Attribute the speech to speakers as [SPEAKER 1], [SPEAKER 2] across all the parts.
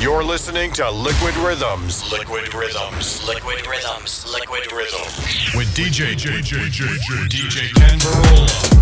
[SPEAKER 1] You're listening to Liquid Rhythms. Liquid Rhythms. Liquid Rhythms. Liquid Rhythms. With DJ DJ DJ DJ Kenn Burrola.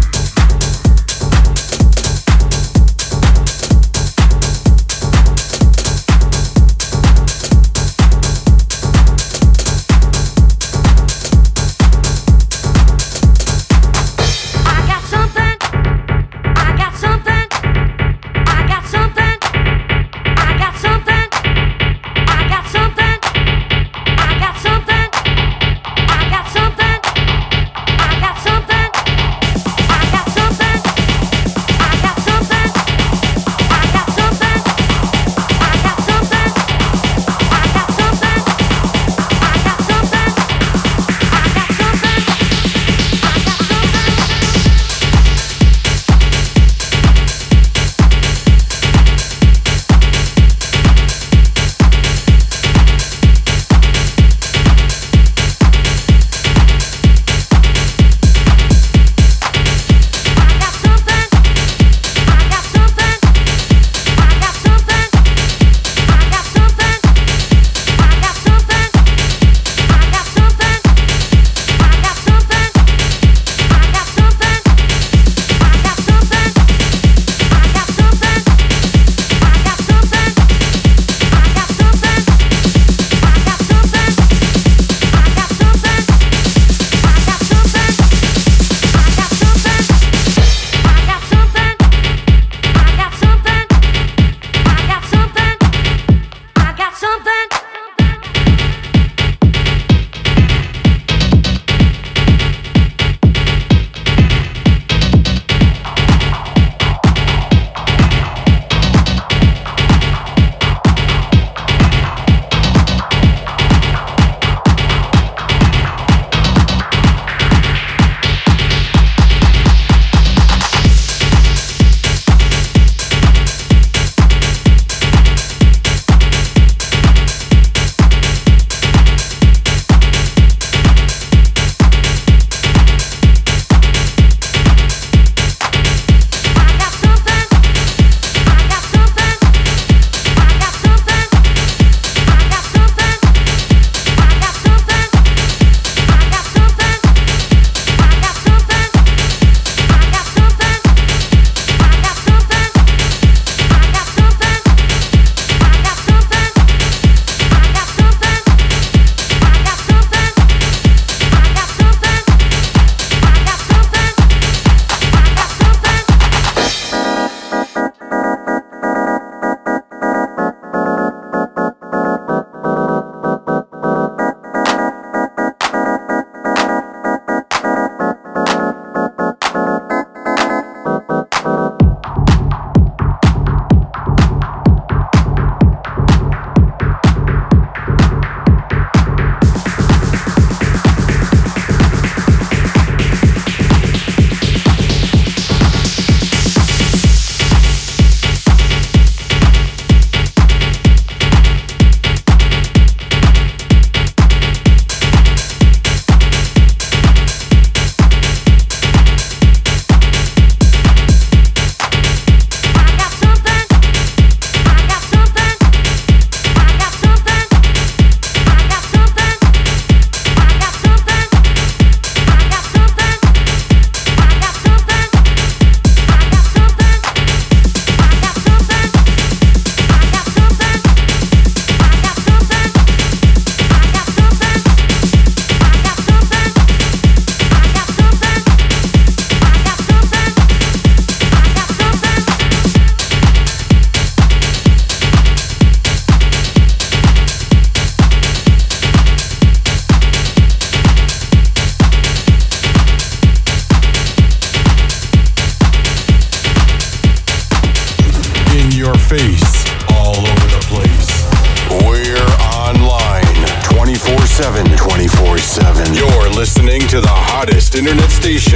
[SPEAKER 1] internet station.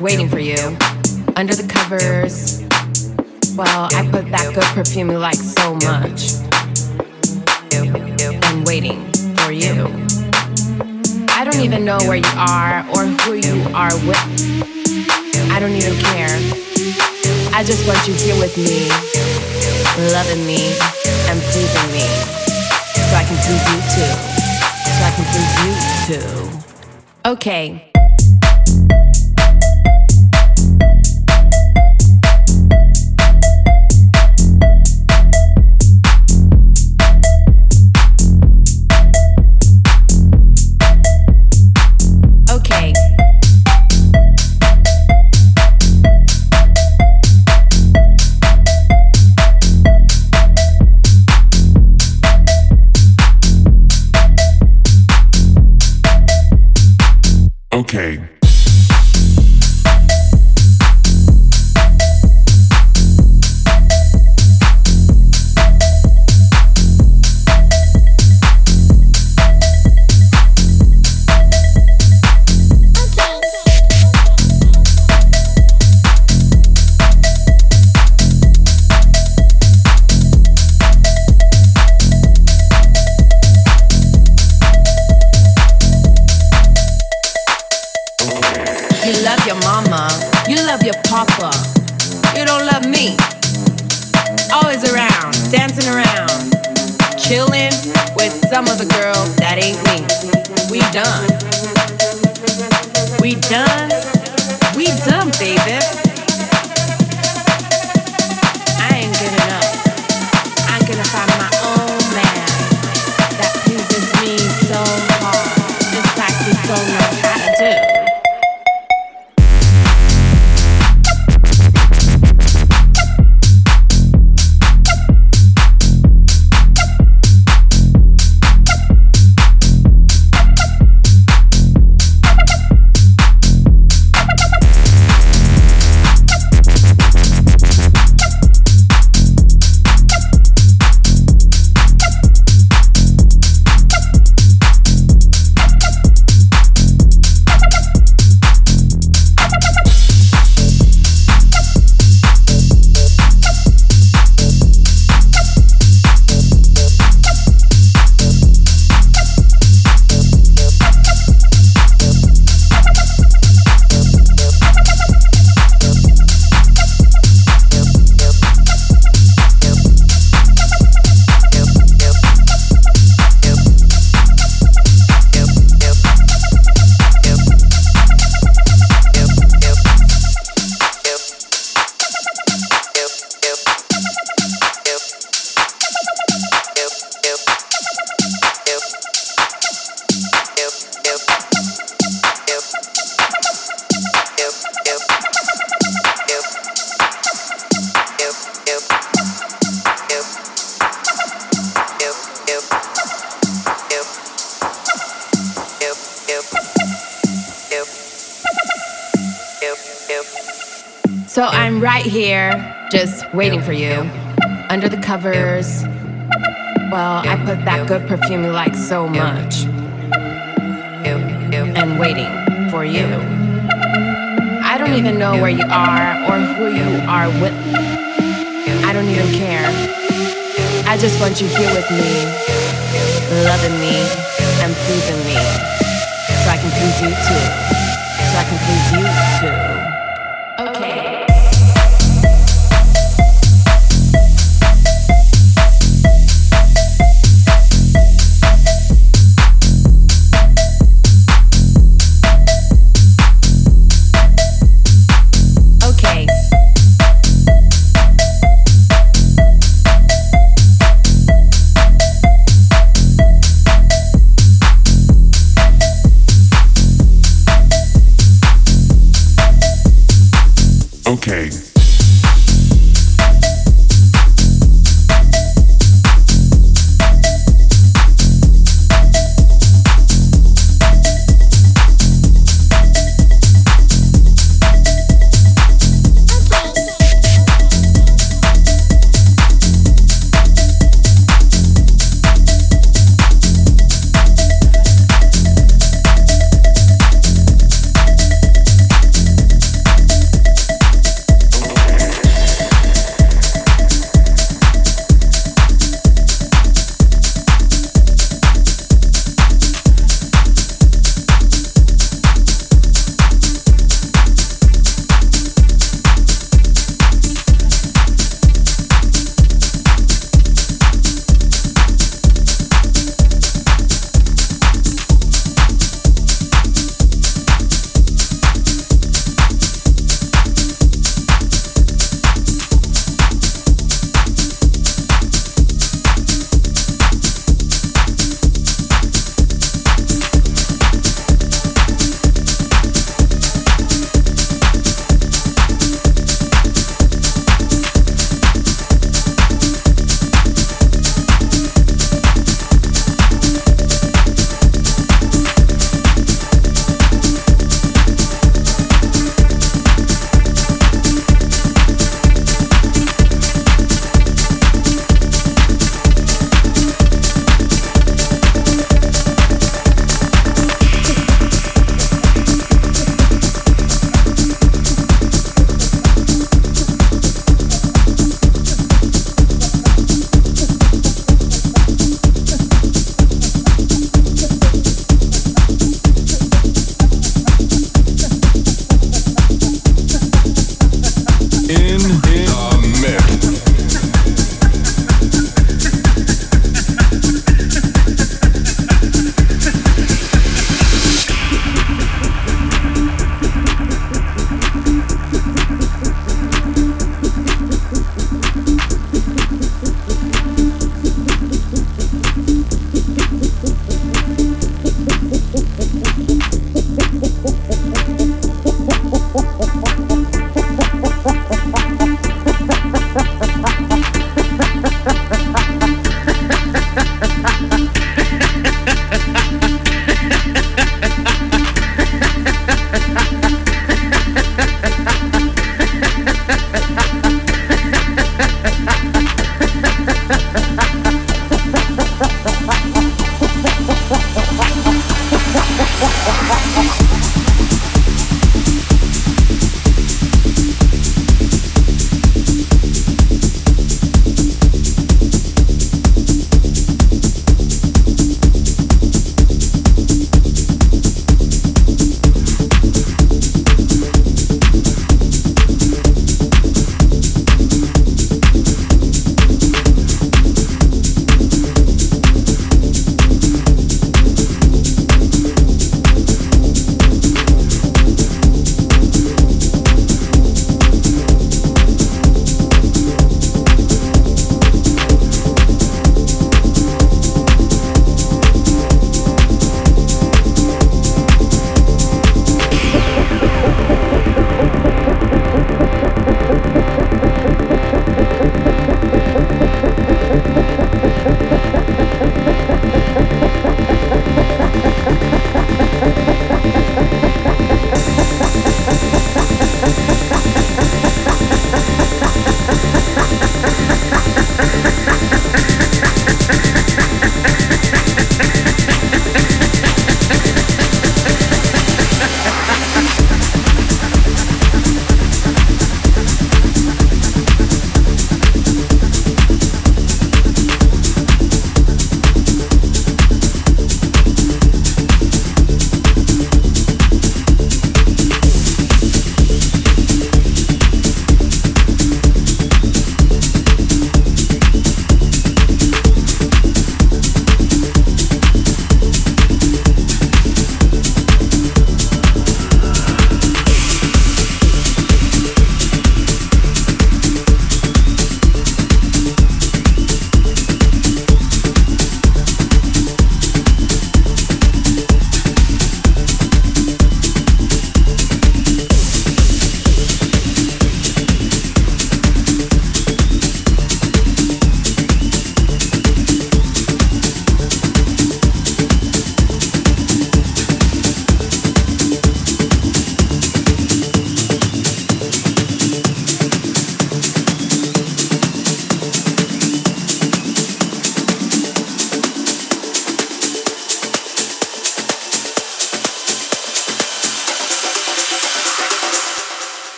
[SPEAKER 2] Waiting for you under the covers. Well, I put that good perfume you like so much. And waiting for you. I don't even know where you are or who you are with. I don't even care. I just want you here with me, loving me and pleasing me. So I can please you too. So I can please you too. Okay. papa. You don't love me. Always around, dancing around, chilling with some other girl that ain't me. We done. We done. We done, baby. Waiting for you under the covers. Well, I put that good perfume you like so much. And waiting for you. I don't even know where you are or who you are with. I don't even care. I just want you here with me, loving me and pleasing me. So I can please you too. So I can please you too.